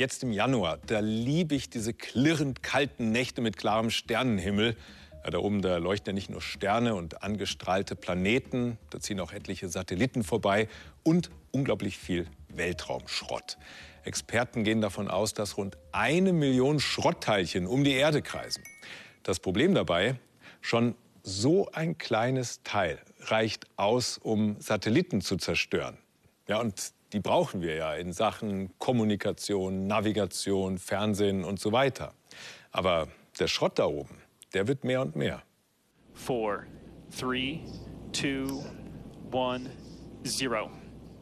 Jetzt im Januar, da liebe ich diese klirrend kalten Nächte mit klarem Sternenhimmel. Ja, da oben, da leuchten ja nicht nur Sterne und angestrahlte Planeten, da ziehen auch etliche Satelliten vorbei und unglaublich viel Weltraumschrott. Experten gehen davon aus, dass rund eine Million Schrottteilchen um die Erde kreisen. Das Problem dabei, schon so ein kleines Teil reicht aus, um Satelliten zu zerstören. Ja, und die brauchen wir ja in Sachen Kommunikation, Navigation, Fernsehen und so weiter. Aber der Schrott da oben, der wird mehr und mehr. Four, three, two, one, zero.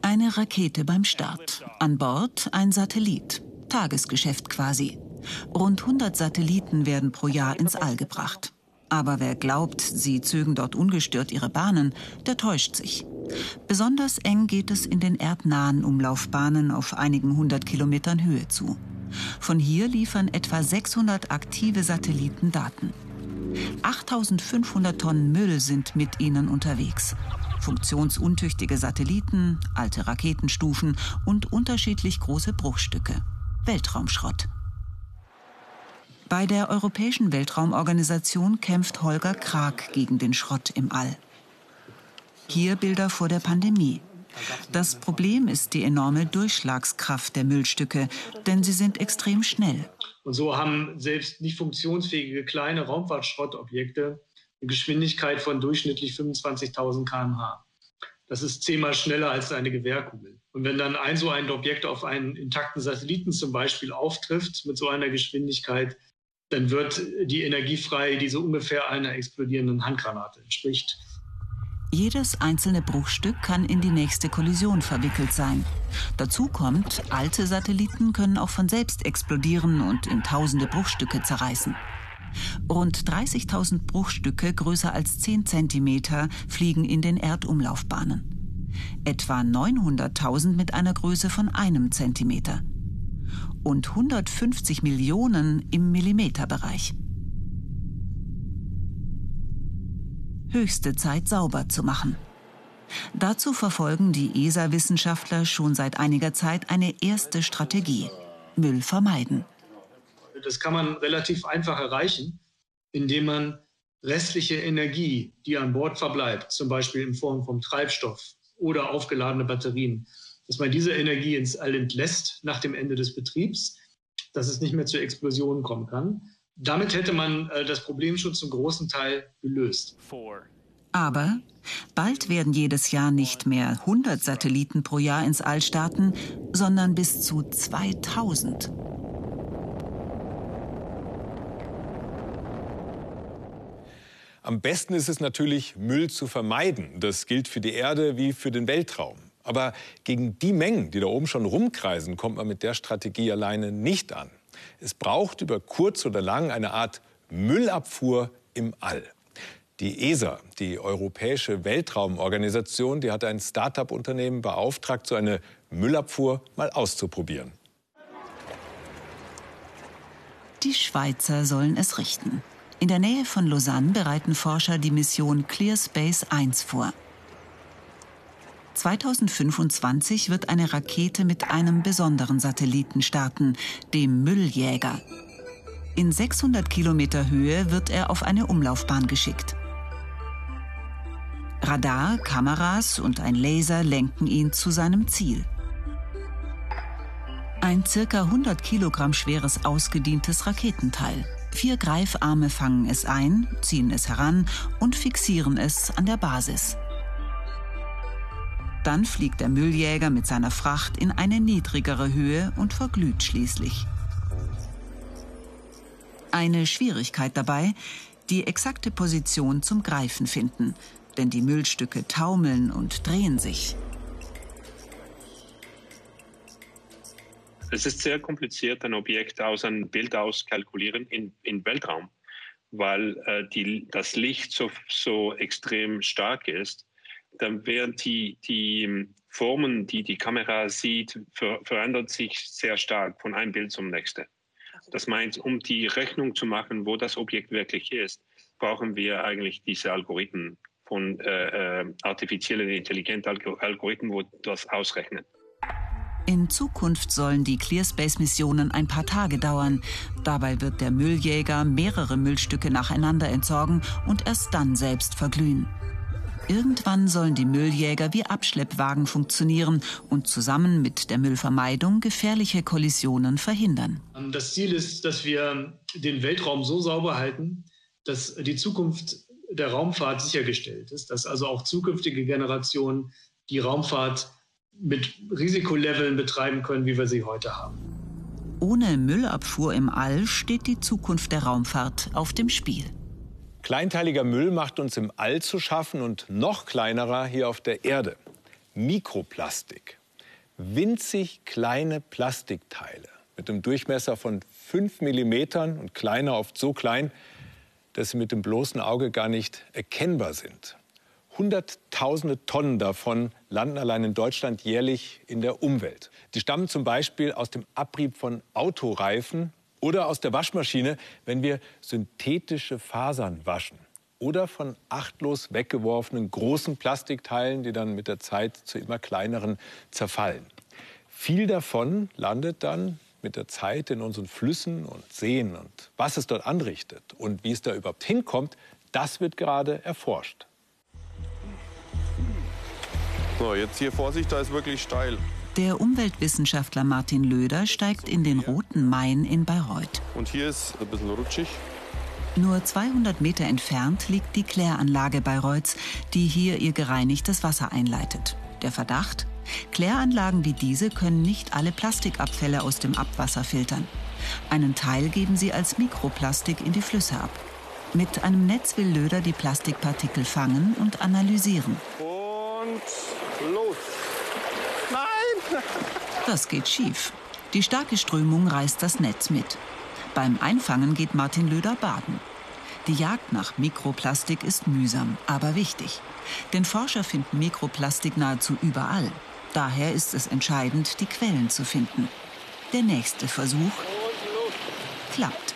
Eine Rakete beim Start. An Bord ein Satellit. Tagesgeschäft quasi. Rund 100 Satelliten werden pro Jahr ins All gebracht. Aber wer glaubt, sie zögen dort ungestört ihre Bahnen, der täuscht sich. Besonders eng geht es in den erdnahen Umlaufbahnen auf einigen hundert Kilometern Höhe zu. Von hier liefern etwa 600 aktive Satelliten Daten. 8500 Tonnen Müll sind mit ihnen unterwegs. Funktionsuntüchtige Satelliten, alte Raketenstufen und unterschiedlich große Bruchstücke. Weltraumschrott. Bei der Europäischen Weltraumorganisation kämpft Holger Krag gegen den Schrott im All. Hier Bilder vor der Pandemie. Das Problem ist die enorme Durchschlagskraft der Müllstücke, denn sie sind extrem schnell. Und so haben selbst nicht funktionsfähige kleine Raumfahrtschrottobjekte eine Geschwindigkeit von durchschnittlich 25.000 km/h. Das ist zehnmal schneller als eine Gewehrkugel. Und wenn dann ein so ein Objekt auf einen intakten Satelliten zum Beispiel auftrifft mit so einer Geschwindigkeit, dann wird die Energie frei, die so ungefähr einer explodierenden Handgranate entspricht. Jedes einzelne Bruchstück kann in die nächste Kollision verwickelt sein. Dazu kommt, alte Satelliten können auch von selbst explodieren und in tausende Bruchstücke zerreißen. Rund 30.000 Bruchstücke größer als 10 cm fliegen in den Erdumlaufbahnen. Etwa 900.000 mit einer Größe von einem Zentimeter und 150 Millionen im Millimeterbereich. Höchste Zeit sauber zu machen. Dazu verfolgen die ESA-Wissenschaftler schon seit einiger Zeit eine erste Strategie. Müll vermeiden. Das kann man relativ einfach erreichen, indem man restliche Energie, die an Bord verbleibt, zum Beispiel in Form von Treibstoff oder aufgeladene Batterien, dass man diese Energie ins All entlässt nach dem Ende des Betriebs, dass es nicht mehr zu Explosionen kommen kann. Damit hätte man äh, das Problem schon zum großen Teil gelöst. Aber bald werden jedes Jahr nicht mehr 100 Satelliten pro Jahr ins All starten, sondern bis zu 2000. Am besten ist es natürlich, Müll zu vermeiden. Das gilt für die Erde wie für den Weltraum. Aber gegen die Mengen, die da oben schon rumkreisen, kommt man mit der Strategie alleine nicht an. Es braucht über kurz oder lang eine Art Müllabfuhr im All. Die ESA, die Europäische Weltraumorganisation, die hat ein Start-up-Unternehmen beauftragt, so eine Müllabfuhr mal auszuprobieren. Die Schweizer sollen es richten. In der Nähe von Lausanne bereiten Forscher die Mission Clear Space 1 vor. 2025 wird eine Rakete mit einem besonderen Satelliten starten, dem Mülljäger. In 600 Kilometer Höhe wird er auf eine Umlaufbahn geschickt. Radar, Kameras und ein Laser lenken ihn zu seinem Ziel. Ein circa 100 Kilogramm schweres ausgedientes Raketenteil. Vier Greifarme fangen es ein, ziehen es heran und fixieren es an der Basis. Dann fliegt der Mülljäger mit seiner Fracht in eine niedrigere Höhe und verglüht schließlich. Eine Schwierigkeit dabei, die exakte Position zum Greifen finden, denn die Müllstücke taumeln und drehen sich. Es ist sehr kompliziert, ein Objekt aus einem Bild auskalkulieren in, in Weltraum, weil äh, die, das Licht so, so extrem stark ist dann werden die, die ähm, Formen, die die Kamera sieht, ver verändert sich sehr stark von einem Bild zum nächsten. Das meint, um die Rechnung zu machen, wo das Objekt wirklich ist, brauchen wir eigentlich diese Algorithmen von äh, äh, artifiziellen intelligenten Algorithmen, wo das ausrechnen. In Zukunft sollen die ClearSpace-Missionen ein paar Tage dauern. Dabei wird der Mülljäger mehrere Müllstücke nacheinander entsorgen und erst dann selbst verglühen. Irgendwann sollen die Mülljäger wie Abschleppwagen funktionieren und zusammen mit der Müllvermeidung gefährliche Kollisionen verhindern. Das Ziel ist, dass wir den Weltraum so sauber halten, dass die Zukunft der Raumfahrt sichergestellt ist, dass also auch zukünftige Generationen die Raumfahrt mit Risikoleveln betreiben können, wie wir sie heute haben. Ohne Müllabfuhr im All steht die Zukunft der Raumfahrt auf dem Spiel. Kleinteiliger Müll macht uns im All zu schaffen und noch kleinerer hier auf der Erde. Mikroplastik. Winzig kleine Plastikteile mit einem Durchmesser von 5 mm und kleiner oft so klein, dass sie mit dem bloßen Auge gar nicht erkennbar sind. Hunderttausende Tonnen davon landen allein in Deutschland jährlich in der Umwelt. Die stammen zum Beispiel aus dem Abrieb von Autoreifen oder aus der Waschmaschine, wenn wir synthetische Fasern waschen. Oder von achtlos weggeworfenen großen Plastikteilen, die dann mit der Zeit zu immer kleineren zerfallen. Viel davon landet dann mit der Zeit in unseren Flüssen und Seen. Und was es dort anrichtet und wie es da überhaupt hinkommt, das wird gerade erforscht. So, jetzt hier Vorsicht, da ist wirklich steil. Der Umweltwissenschaftler Martin Löder steigt in den Roten Main in Bayreuth. Und hier ist ein bisschen rutschig. Nur 200 Meter entfernt liegt die Kläranlage Bayreuths, die hier ihr gereinigtes Wasser einleitet. Der Verdacht? Kläranlagen wie diese können nicht alle Plastikabfälle aus dem Abwasser filtern. Einen Teil geben sie als Mikroplastik in die Flüsse ab. Mit einem Netz will Löder die Plastikpartikel fangen und analysieren. Und los. Das geht schief. Die starke Strömung reißt das Netz mit. Beim Einfangen geht Martin Löder baden. Die Jagd nach Mikroplastik ist mühsam, aber wichtig. Denn Forscher finden Mikroplastik nahezu überall. Daher ist es entscheidend, die Quellen zu finden. Der nächste Versuch klappt.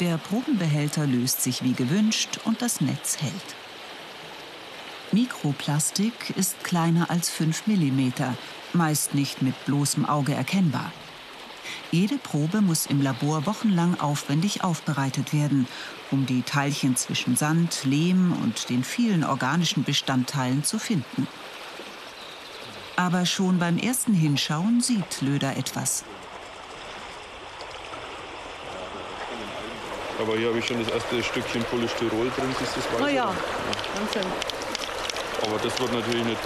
Der Probenbehälter löst sich wie gewünscht und das Netz hält. Mikroplastik ist kleiner als 5 mm, meist nicht mit bloßem Auge erkennbar. Jede Probe muss im Labor wochenlang aufwendig aufbereitet werden, um die Teilchen zwischen Sand, Lehm und den vielen organischen Bestandteilen zu finden. Aber schon beim ersten Hinschauen sieht Löder etwas. Aber hier habe ich schon das erste Stückchen Polystyrol drin, du das weiß? Oh ja, Wahnsinn. Aber das wird natürlich nicht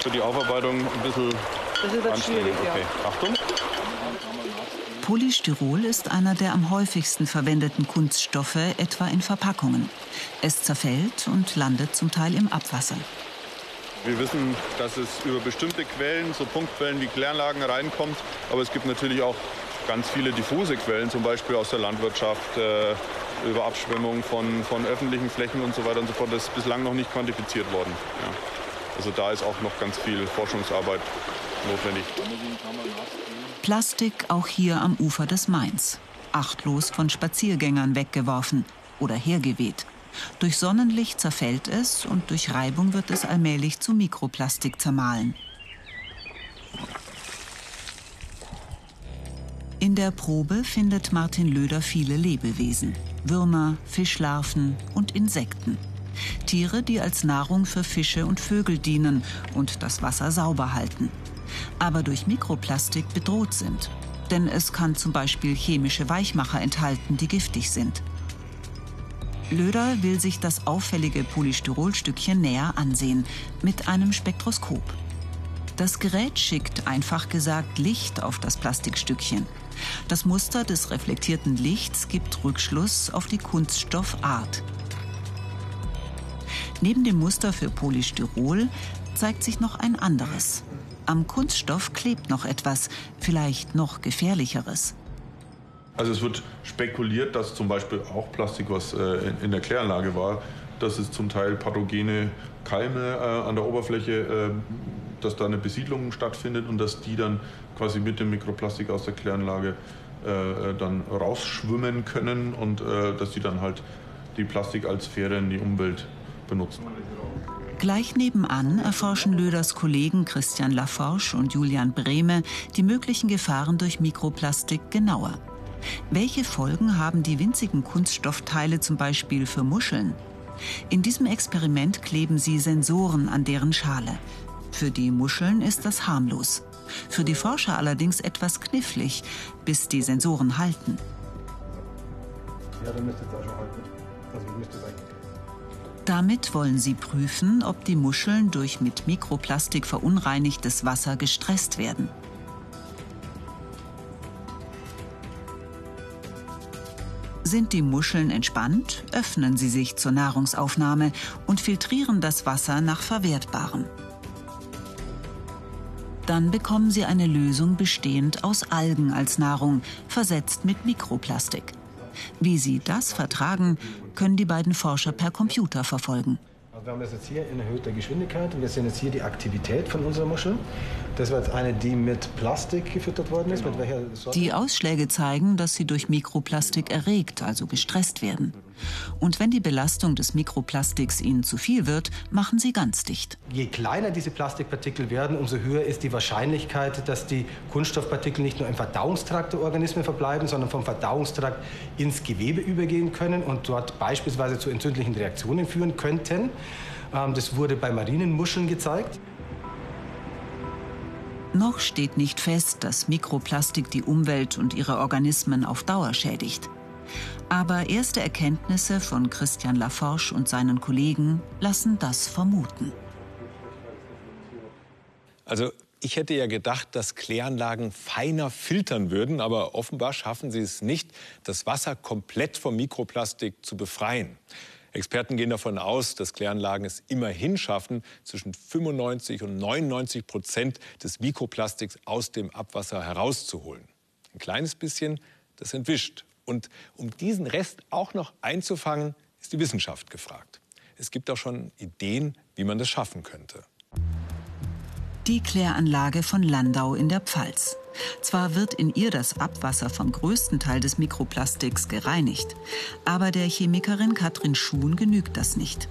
für die Aufarbeitung ein bisschen Das wird anstrengend. schwierig, ja. Okay, Achtung. Polystyrol ist einer der am häufigsten verwendeten Kunststoffe, etwa in Verpackungen. Es zerfällt und landet zum Teil im Abwasser. Wir wissen, dass es über bestimmte Quellen, so Punktquellen wie Kläranlagen reinkommt. Aber es gibt natürlich auch ganz viele diffuse Quellen, zum Beispiel aus der Landwirtschaft, äh, über Abschwemmung von, von öffentlichen Flächen und so weiter und so fort. Das ist bislang noch nicht quantifiziert worden. Ja. Also da ist auch noch ganz viel Forschungsarbeit notwendig. Plastik auch hier am Ufer des Mains. Achtlos von Spaziergängern weggeworfen oder hergeweht. Durch Sonnenlicht zerfällt es und durch Reibung wird es allmählich zu Mikroplastik zermahlen. In der Probe findet Martin Löder viele Lebewesen. Würmer, Fischlarven und Insekten. Tiere, die als Nahrung für Fische und Vögel dienen und das Wasser sauber halten. Aber durch Mikroplastik bedroht sind. Denn es kann zum Beispiel chemische Weichmacher enthalten, die giftig sind. Löder will sich das auffällige Polystyrolstückchen näher ansehen mit einem Spektroskop. Das Gerät schickt einfach gesagt Licht auf das Plastikstückchen. Das Muster des reflektierten Lichts gibt Rückschluss auf die Kunststoffart. Neben dem Muster für Polystyrol zeigt sich noch ein anderes. Am Kunststoff klebt noch etwas, vielleicht noch gefährlicheres. Also es wird spekuliert, dass zum Beispiel auch Plastik, was äh, in, der Kläranlage war, dass es zum Teil pathogene Keime äh, an der Oberfläche, äh, dass da eine Besiedlung stattfindet und dass die dann quasi mit dem Mikroplastik aus der Kläranlage äh, dann rausschwimmen können und äh, dass die dann halt die Plastik als Sphäre in die Umwelt benutzen. Gleich nebenan erforschen Löders Kollegen Christian Laforge und Julian Brehme die möglichen Gefahren durch Mikroplastik genauer. Welche Folgen haben die winzigen Kunststoffteile zum Beispiel für Muscheln? In diesem Experiment kleben sie Sensoren an deren Schale. Für die Muscheln ist das harmlos. Für die Forscher allerdings etwas knifflig, bis die Sensoren halten. Ja, dann müsste es auch schon halten. Also müsste es eigentlich damit wollen sie prüfen, ob die Muscheln durch mit Mikroplastik verunreinigtes Wasser gestresst werden. Sind die Muscheln entspannt, öffnen sie sich zur Nahrungsaufnahme und filtrieren das Wasser nach Verwertbarem. Dann bekommen sie eine Lösung bestehend aus Algen als Nahrung, versetzt mit Mikroplastik. Wie sie das vertragen, können die beiden Forscher per Computer verfolgen. Also wir haben das jetzt hier in erhöhter Geschwindigkeit und wir sehen jetzt hier die Aktivität von unserer Muschel. Das war jetzt eine, die mit Plastik gefüttert worden ist. Genau. Die Ausschläge zeigen, dass sie durch Mikroplastik erregt, also gestresst werden. Und wenn die Belastung des Mikroplastiks ihnen zu viel wird, machen sie ganz dicht. Je kleiner diese Plastikpartikel werden, umso höher ist die Wahrscheinlichkeit, dass die Kunststoffpartikel nicht nur im Verdauungstrakt der Organismen verbleiben, sondern vom Verdauungstrakt ins Gewebe übergehen können und dort beispielsweise zu entzündlichen Reaktionen führen könnten. Ähm, das wurde bei Marinenmuscheln gezeigt. Noch steht nicht fest, dass Mikroplastik die Umwelt und ihre Organismen auf Dauer schädigt. Aber erste Erkenntnisse von Christian Laforge und seinen Kollegen lassen das vermuten. Also ich hätte ja gedacht, dass Kläranlagen feiner filtern würden, aber offenbar schaffen sie es nicht, das Wasser komplett vom Mikroplastik zu befreien. Experten gehen davon aus, dass Kläranlagen es immerhin schaffen, zwischen 95 und 99 Prozent des Mikroplastiks aus dem Abwasser herauszuholen. Ein kleines bisschen, das entwischt. Und um diesen Rest auch noch einzufangen, ist die Wissenschaft gefragt. Es gibt auch schon Ideen, wie man das schaffen könnte. Die Kläranlage von Landau in der Pfalz. Zwar wird in ihr das Abwasser vom größten Teil des Mikroplastiks gereinigt, aber der Chemikerin Katrin Schuhn genügt das nicht.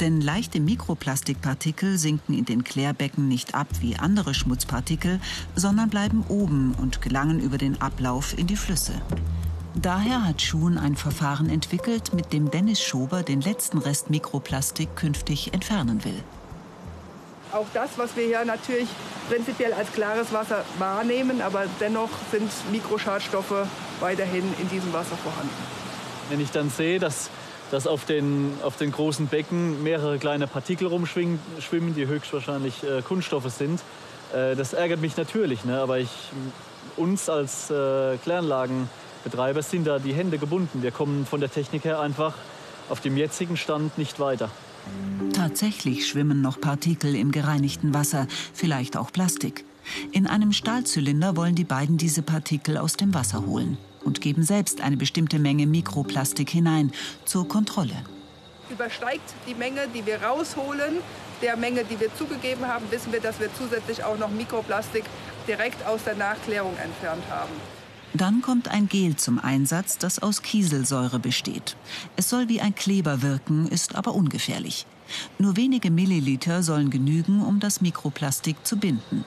Denn leichte Mikroplastikpartikel sinken in den Klärbecken nicht ab wie andere Schmutzpartikel, sondern bleiben oben und gelangen über den Ablauf in die Flüsse. Daher hat Schuhn ein Verfahren entwickelt, mit dem Dennis Schober den letzten Rest Mikroplastik künftig entfernen will. Auch das, was wir hier natürlich prinzipiell als klares Wasser wahrnehmen, aber dennoch sind Mikroschadstoffe weiterhin in diesem Wasser vorhanden. Wenn ich dann sehe, dass, dass auf, den, auf den großen Becken mehrere kleine Partikel rumschwimmen, die höchstwahrscheinlich äh, Kunststoffe sind, äh, das ärgert mich natürlich. Ne? Aber ich, uns als äh, Kläranlagenbetreiber sind da die Hände gebunden. Wir kommen von der Technik her einfach auf dem jetzigen Stand nicht weiter. Tatsächlich schwimmen noch Partikel im gereinigten Wasser, vielleicht auch Plastik. In einem Stahlzylinder wollen die beiden diese Partikel aus dem Wasser holen und geben selbst eine bestimmte Menge Mikroplastik hinein zur Kontrolle. Übersteigt die Menge, die wir rausholen, der Menge, die wir zugegeben haben, wissen wir, dass wir zusätzlich auch noch Mikroplastik direkt aus der Nachklärung entfernt haben. Dann kommt ein Gel zum Einsatz, das aus Kieselsäure besteht. Es soll wie ein Kleber wirken, ist aber ungefährlich. Nur wenige Milliliter sollen genügen, um das Mikroplastik zu binden.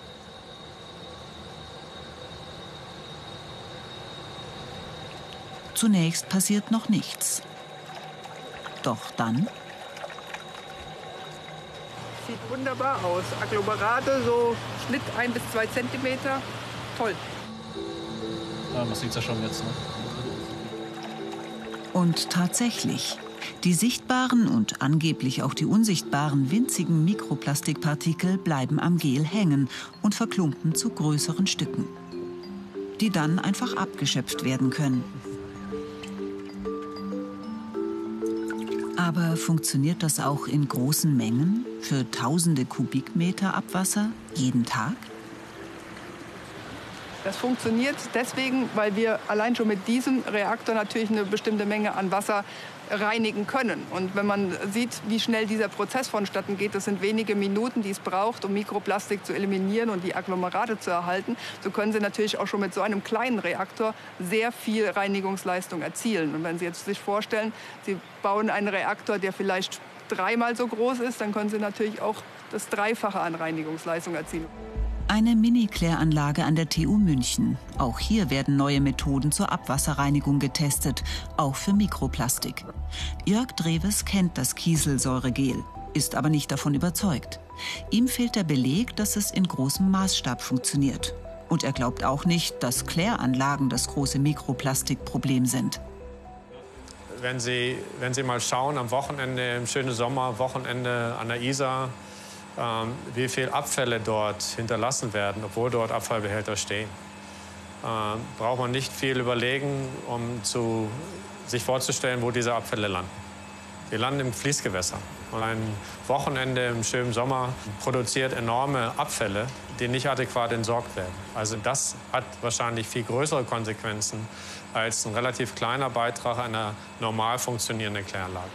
Zunächst passiert noch nichts. Doch dann. Sieht wunderbar aus. Agglomerate, so Schnitt ein bis zwei Zentimeter. Toll. Ja, man sieht es ja schon jetzt. Ne? Und tatsächlich, die sichtbaren und angeblich auch die unsichtbaren winzigen Mikroplastikpartikel bleiben am Gel hängen und verklumpen zu größeren Stücken, die dann einfach abgeschöpft werden können. Aber funktioniert das auch in großen Mengen für tausende Kubikmeter Abwasser jeden Tag? Das funktioniert deswegen, weil wir allein schon mit diesem Reaktor natürlich eine bestimmte Menge an Wasser reinigen können. Und wenn man sieht, wie schnell dieser Prozess vonstatten geht, das sind wenige Minuten, die es braucht, um Mikroplastik zu eliminieren und die Agglomerate zu erhalten, so können Sie natürlich auch schon mit so einem kleinen Reaktor sehr viel Reinigungsleistung erzielen. Und wenn Sie jetzt sich vorstellen, Sie bauen einen Reaktor, der vielleicht dreimal so groß ist, dann können Sie natürlich auch das Dreifache an Reinigungsleistung erzielen. Eine Mini-Kläranlage an der TU München. Auch hier werden neue Methoden zur Abwasserreinigung getestet, auch für Mikroplastik. Jörg Dreves kennt das Kieselsäuregel, ist aber nicht davon überzeugt. Ihm fehlt der Beleg, dass es in großem Maßstab funktioniert. Und er glaubt auch nicht, dass Kläranlagen das große Mikroplastikproblem sind. Wenn Sie, wenn Sie mal schauen, am Wochenende, im schönen Sommerwochenende an der Isar, ähm, wie viele Abfälle dort hinterlassen werden, obwohl dort Abfallbehälter stehen. Ähm, braucht man nicht viel überlegen, um zu, sich vorzustellen, wo diese Abfälle landen. Die landen im Fließgewässer. Und ein Wochenende im schönen Sommer produziert enorme Abfälle, die nicht adäquat entsorgt werden. Also das hat wahrscheinlich viel größere Konsequenzen als ein relativ kleiner Beitrag einer normal funktionierenden Kläranlage.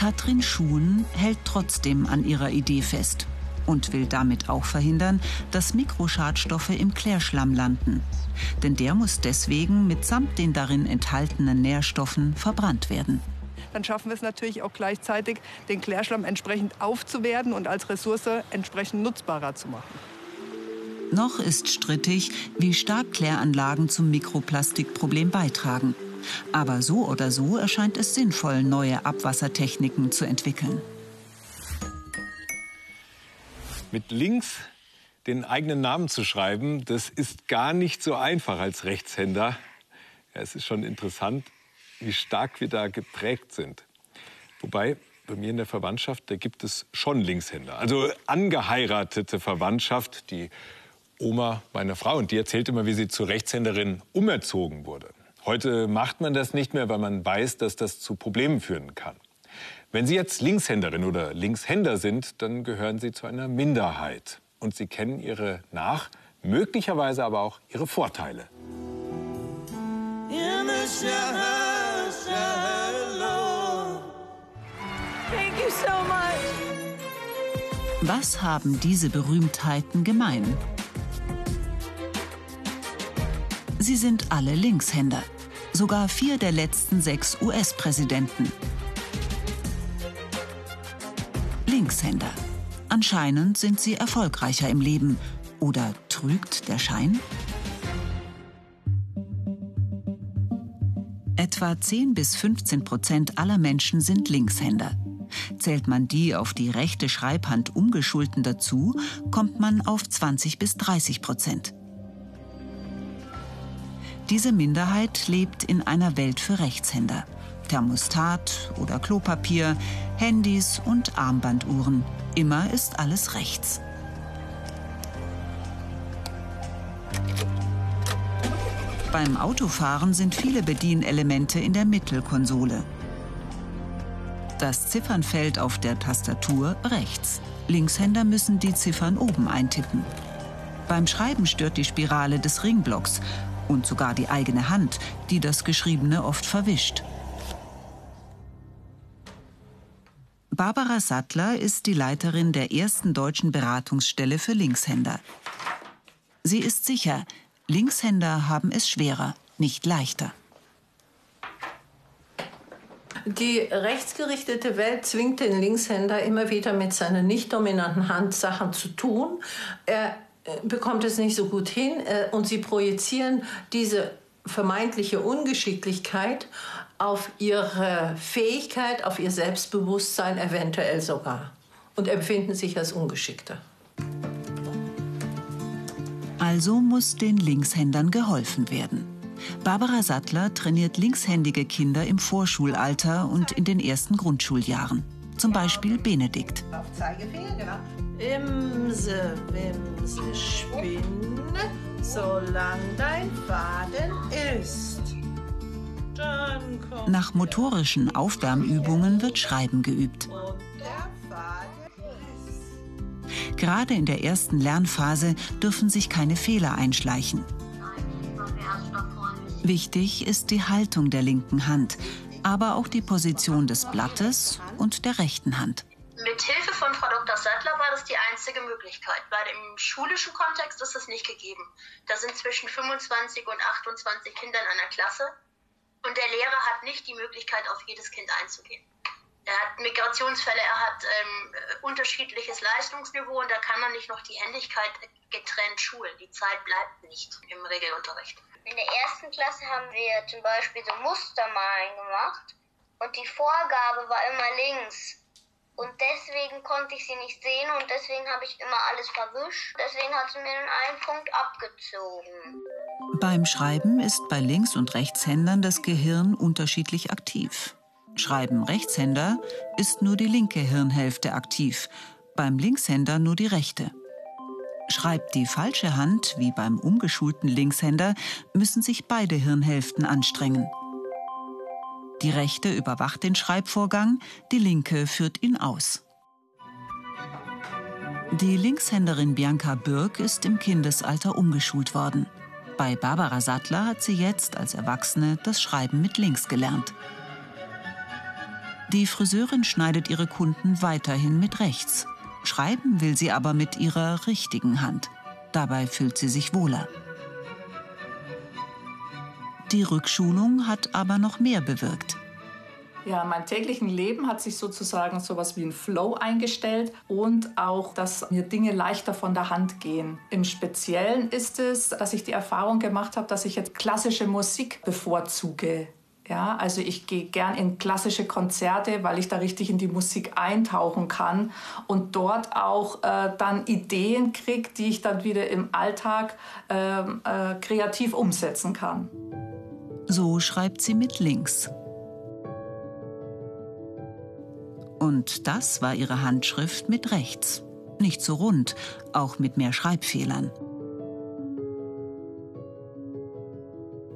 Katrin Schuhen hält trotzdem an ihrer Idee fest und will damit auch verhindern, dass Mikroschadstoffe im Klärschlamm landen. Denn der muss deswegen mitsamt den darin enthaltenen Nährstoffen verbrannt werden. Dann schaffen wir es natürlich auch gleichzeitig, den Klärschlamm entsprechend aufzuwerten und als Ressource entsprechend nutzbarer zu machen. Noch ist strittig, wie stark Kläranlagen zum Mikroplastikproblem beitragen. Aber so oder so erscheint es sinnvoll, neue Abwassertechniken zu entwickeln. Mit links den eigenen Namen zu schreiben, das ist gar nicht so einfach als Rechtshänder. Ja, es ist schon interessant, wie stark wir da geprägt sind. Wobei, bei mir in der Verwandtschaft, da gibt es schon Linkshänder. Also angeheiratete Verwandtschaft, die Oma meiner Frau. Und die erzählt immer, wie sie zur Rechtshänderin umerzogen wurde. Heute macht man das nicht mehr, weil man weiß, dass das zu Problemen führen kann. Wenn Sie jetzt Linkshänderin oder Linkshänder sind, dann gehören Sie zu einer Minderheit. Und Sie kennen Ihre Nach-, möglicherweise aber auch Ihre Vorteile. Was haben diese Berühmtheiten gemein? Sie sind alle Linkshänder. Sogar vier der letzten sechs US-Präsidenten. Linkshänder. Anscheinend sind sie erfolgreicher im Leben. Oder trügt der Schein? Etwa 10 bis 15 Prozent aller Menschen sind Linkshänder. Zählt man die auf die rechte Schreibhand umgeschulten dazu, kommt man auf 20 bis 30 Prozent. Diese Minderheit lebt in einer Welt für Rechtshänder. Thermostat oder Klopapier, Handys und Armbanduhren. Immer ist alles rechts. Beim Autofahren sind viele Bedienelemente in der Mittelkonsole. Das Ziffernfeld auf der Tastatur rechts. Linkshänder müssen die Ziffern oben eintippen. Beim Schreiben stört die Spirale des Ringblocks und sogar die eigene Hand, die das Geschriebene oft verwischt. Barbara Sattler ist die Leiterin der ersten deutschen Beratungsstelle für Linkshänder. Sie ist sicher, Linkshänder haben es schwerer, nicht leichter. Die rechtsgerichtete Welt zwingt den Linkshänder immer wieder mit seiner nicht dominanten Hand Sachen zu tun. Er bekommt es nicht so gut hin äh, und sie projizieren diese vermeintliche Ungeschicklichkeit auf ihre Fähigkeit, auf ihr Selbstbewusstsein eventuell sogar und empfinden sich als Ungeschickter. Also muss den Linkshändern geholfen werden. Barbara Sattler trainiert linkshändige Kinder im Vorschulalter und in den ersten Grundschuljahren. Zum Beispiel Benedikt. Auf Zeigefinger, genau. Imse, Wimse, spinne, solange dein Faden ist. Nach motorischen Aufwärmübungen wird Schreiben geübt. Gerade in der ersten Lernphase dürfen sich keine Fehler einschleichen. Wichtig ist die Haltung der linken Hand, aber auch die Position des Blattes und der rechten Hand. Mit Hilfe von Frau Dr. Sattler war das die einzige Möglichkeit, weil im schulischen Kontext ist das nicht gegeben. Da sind zwischen 25 und 28 Kinder in einer Klasse und der Lehrer hat nicht die Möglichkeit, auf jedes Kind einzugehen. Er hat Migrationsfälle, er hat ähm, unterschiedliches Leistungsniveau und da kann man nicht noch die Händigkeit getrennt schulen. Die Zeit bleibt nicht im Regelunterricht. In der ersten Klasse haben wir zum Beispiel so Mustermalen gemacht und die Vorgabe war immer links. Und deswegen konnte ich sie nicht sehen und deswegen habe ich immer alles verwischt. Deswegen hat sie mir dann einen Punkt abgezogen. Beim Schreiben ist bei Links- und Rechtshändern das Gehirn unterschiedlich aktiv. Schreiben Rechtshänder ist nur die linke Hirnhälfte aktiv, beim Linkshänder nur die rechte. Schreibt die falsche Hand, wie beim umgeschulten Linkshänder, müssen sich beide Hirnhälften anstrengen. Die rechte überwacht den Schreibvorgang, die linke führt ihn aus. Die Linkshänderin Bianca Birk ist im Kindesalter umgeschult worden. Bei Barbara Sattler hat sie jetzt als Erwachsene das Schreiben mit links gelernt. Die Friseurin schneidet ihre Kunden weiterhin mit rechts. Schreiben will sie aber mit ihrer richtigen Hand. Dabei fühlt sie sich wohler. Die Rückschulung hat aber noch mehr bewirkt. Ja, in täglichen Leben hat sich sozusagen so etwas wie ein Flow eingestellt und auch, dass mir Dinge leichter von der Hand gehen. Im Speziellen ist es, dass ich die Erfahrung gemacht habe, dass ich jetzt klassische Musik bevorzuge. Ja, also ich gehe gern in klassische Konzerte, weil ich da richtig in die Musik eintauchen kann und dort auch äh, dann Ideen kriege, die ich dann wieder im Alltag äh, äh, kreativ umsetzen kann. So schreibt sie mit links. Und das war ihre Handschrift mit rechts. Nicht so rund, auch mit mehr Schreibfehlern.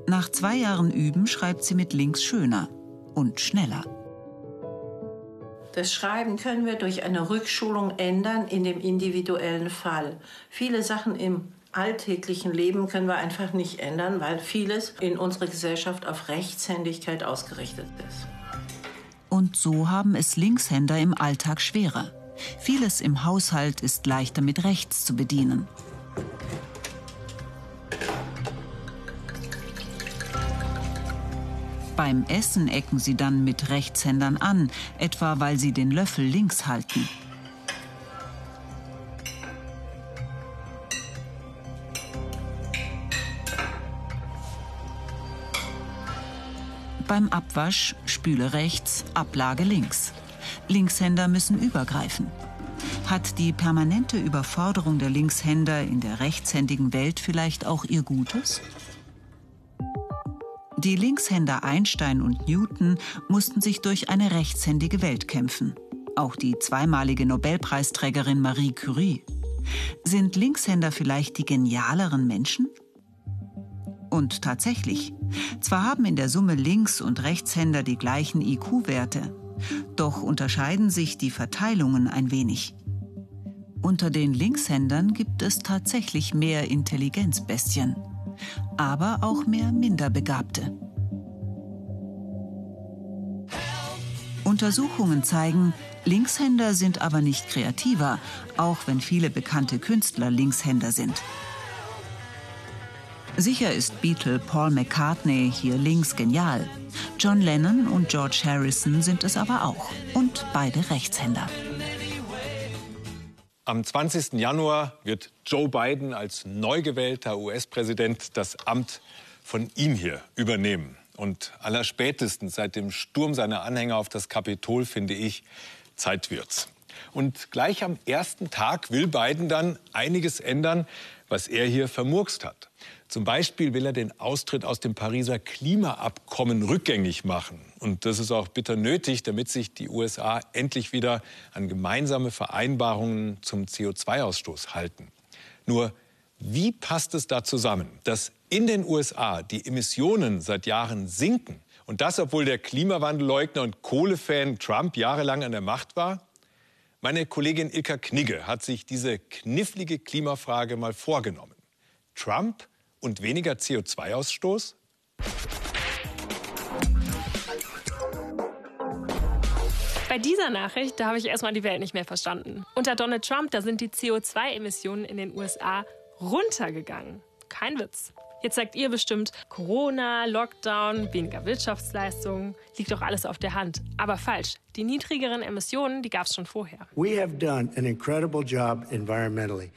Nach zwei Jahren Üben schreibt sie mit links schöner und schneller. Das Schreiben können wir durch eine Rückschulung ändern in dem individuellen Fall. Viele Sachen im alltäglichen Leben können wir einfach nicht ändern, weil vieles in unserer Gesellschaft auf Rechtshändigkeit ausgerichtet ist. Und so haben es Linkshänder im Alltag schwerer. Vieles im Haushalt ist leichter mit rechts zu bedienen. Beim Essen ecken sie dann mit Rechtshändern an, etwa weil sie den Löffel links halten. Beim Abwasch spüle rechts, Ablage links. Linkshänder müssen übergreifen. Hat die permanente Überforderung der Linkshänder in der rechtshändigen Welt vielleicht auch ihr Gutes? Die Linkshänder Einstein und Newton mussten sich durch eine rechtshändige Welt kämpfen. Auch die zweimalige Nobelpreisträgerin Marie Curie. Sind Linkshänder vielleicht die genialeren Menschen? Und tatsächlich, zwar haben in der Summe Links- und Rechtshänder die gleichen IQ-Werte, doch unterscheiden sich die Verteilungen ein wenig. Unter den Linkshändern gibt es tatsächlich mehr Intelligenzbestien aber auch mehr Minderbegabte. Untersuchungen zeigen, Linkshänder sind aber nicht kreativer, auch wenn viele bekannte Künstler Linkshänder sind. Sicher ist Beatle Paul McCartney hier links genial. John Lennon und George Harrison sind es aber auch. Und beide Rechtshänder. Am 20. Januar wird Joe Biden als neu gewählter US-Präsident das Amt von ihm hier übernehmen. Und allerspätestens seit dem Sturm seiner Anhänger auf das Kapitol, finde ich, Zeit wird's. Und gleich am ersten Tag will Biden dann einiges ändern, was er hier vermurkst hat. Zum Beispiel will er den Austritt aus dem Pariser Klimaabkommen rückgängig machen. Und das ist auch bitter nötig, damit sich die USA endlich wieder an gemeinsame Vereinbarungen zum CO2-Ausstoß halten. Nur, wie passt es da zusammen, dass in den USA die Emissionen seit Jahren sinken und das, obwohl der Klimawandelleugner und Kohlefan Trump jahrelang an der Macht war? Meine Kollegin Ilka Knigge hat sich diese knifflige Klimafrage mal vorgenommen. Trump und weniger CO2-Ausstoß? Bei dieser Nachricht, da habe ich erstmal die Welt nicht mehr verstanden. Unter Donald Trump, da sind die CO2-Emissionen in den USA runtergegangen. Kein Witz. Jetzt sagt ihr bestimmt, Corona, Lockdown, weniger Wirtschaftsleistungen, liegt doch alles auf der Hand. Aber falsch. Die niedrigeren Emissionen, die gab es schon vorher. We have done an incredible job environmentally.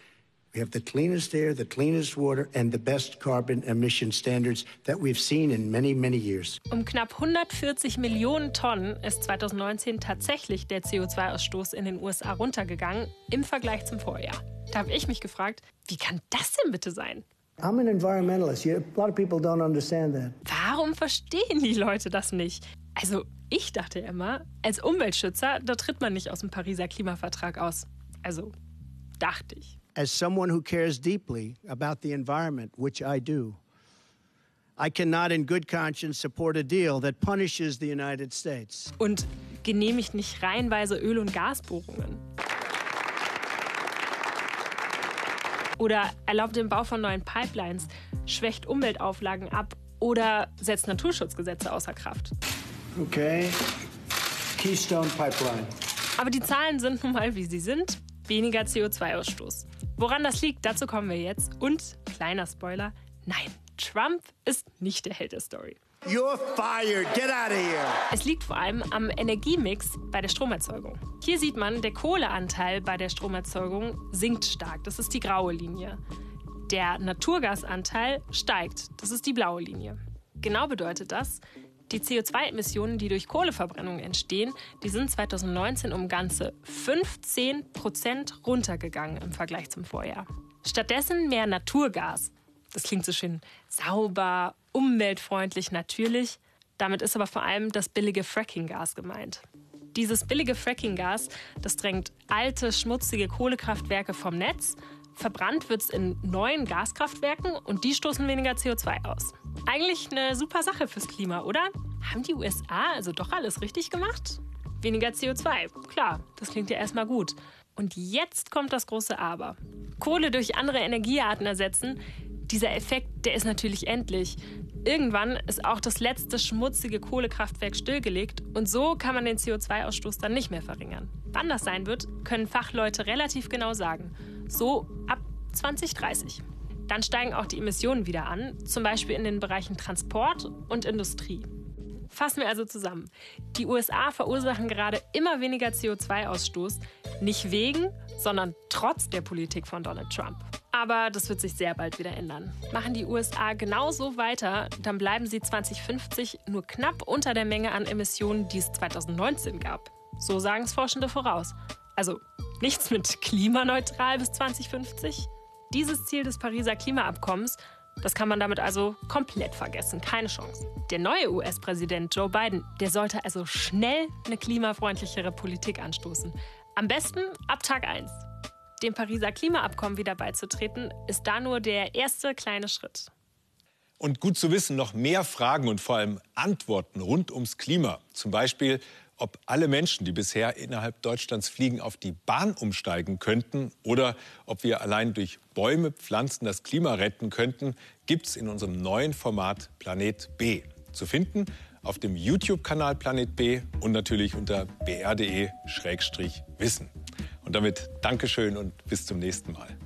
We have the cleanest air, the cleanest water and the best carbon emission standards that we've seen in many, many years. Um knapp 140 Millionen Tonnen ist 2019 tatsächlich der CO2-Ausstoß in den USA runtergegangen im Vergleich zum Vorjahr. Da habe ich mich gefragt, wie kann das denn bitte sein? I'm an environmentalist. a lot of people don't understand that. Warum verstehen die Leute das nicht? Also, ich dachte immer, als Umweltschützer, da tritt man nicht aus dem Pariser Klimavertrag aus. Also, dachte ich. As someone who cares deeply about the environment, which I do, I cannot in good conscience support a deal that punishes the United States. Und genehmigt nicht reihenweise Öl- und Gasbohrungen. oder erlaubt den Bau von neuen Pipelines, schwächt Umweltauflagen ab oder setzt Naturschutzgesetze außer Kraft. Okay. Keystone Pipeline. Aber die Zahlen sind nun mal, wie sie sind. Weniger CO2-Ausstoß. Woran das liegt, dazu kommen wir jetzt. Und, kleiner Spoiler, nein, Trump ist nicht der Held der Story. You're fired. Get out of here. Es liegt vor allem am Energiemix bei der Stromerzeugung. Hier sieht man, der Kohleanteil bei der Stromerzeugung sinkt stark. Das ist die graue Linie. Der Naturgasanteil steigt. Das ist die blaue Linie. Genau bedeutet das, die CO2-Emissionen, die durch Kohleverbrennung entstehen, die sind 2019 um ganze 15 Prozent runtergegangen im Vergleich zum Vorjahr. Stattdessen mehr Naturgas. Das klingt so schön sauber, umweltfreundlich natürlich. Damit ist aber vor allem das billige Frackinggas gemeint. Dieses billige Frackinggas, das drängt alte, schmutzige Kohlekraftwerke vom Netz. Verbrannt wird es in neuen Gaskraftwerken und die stoßen weniger CO2 aus. Eigentlich eine super Sache fürs Klima, oder? Haben die USA also doch alles richtig gemacht? Weniger CO2, klar, das klingt ja erstmal gut. Und jetzt kommt das große Aber. Kohle durch andere Energiearten ersetzen, dieser Effekt, der ist natürlich endlich. Irgendwann ist auch das letzte schmutzige Kohlekraftwerk stillgelegt und so kann man den CO2-Ausstoß dann nicht mehr verringern. Wann das sein wird, können Fachleute relativ genau sagen. So ab 2030. Dann steigen auch die Emissionen wieder an, zum Beispiel in den Bereichen Transport und Industrie. Fassen wir also zusammen. Die USA verursachen gerade immer weniger CO2-Ausstoß, nicht wegen, sondern trotz der Politik von Donald Trump. Aber das wird sich sehr bald wieder ändern. Machen die USA genauso weiter, dann bleiben sie 2050 nur knapp unter der Menge an Emissionen, die es 2019 gab. So sagen es Forschende voraus. Also nichts mit klimaneutral bis 2050. Dieses Ziel des Pariser Klimaabkommens, das kann man damit also komplett vergessen. Keine Chance. Der neue US-Präsident Joe Biden, der sollte also schnell eine klimafreundlichere Politik anstoßen. Am besten ab Tag 1. Dem Pariser Klimaabkommen wieder beizutreten, ist da nur der erste kleine Schritt. Und gut zu wissen, noch mehr Fragen und vor allem Antworten rund ums Klima. Zum Beispiel, ob alle Menschen, die bisher innerhalb Deutschlands fliegen, auf die Bahn umsteigen könnten oder ob wir allein durch Bäume, Pflanzen das Klima retten könnten, gibt es in unserem neuen Format Planet B. Zu finden auf dem YouTube-Kanal Planet B und natürlich unter br.de-wissen. Und damit Dankeschön und bis zum nächsten Mal.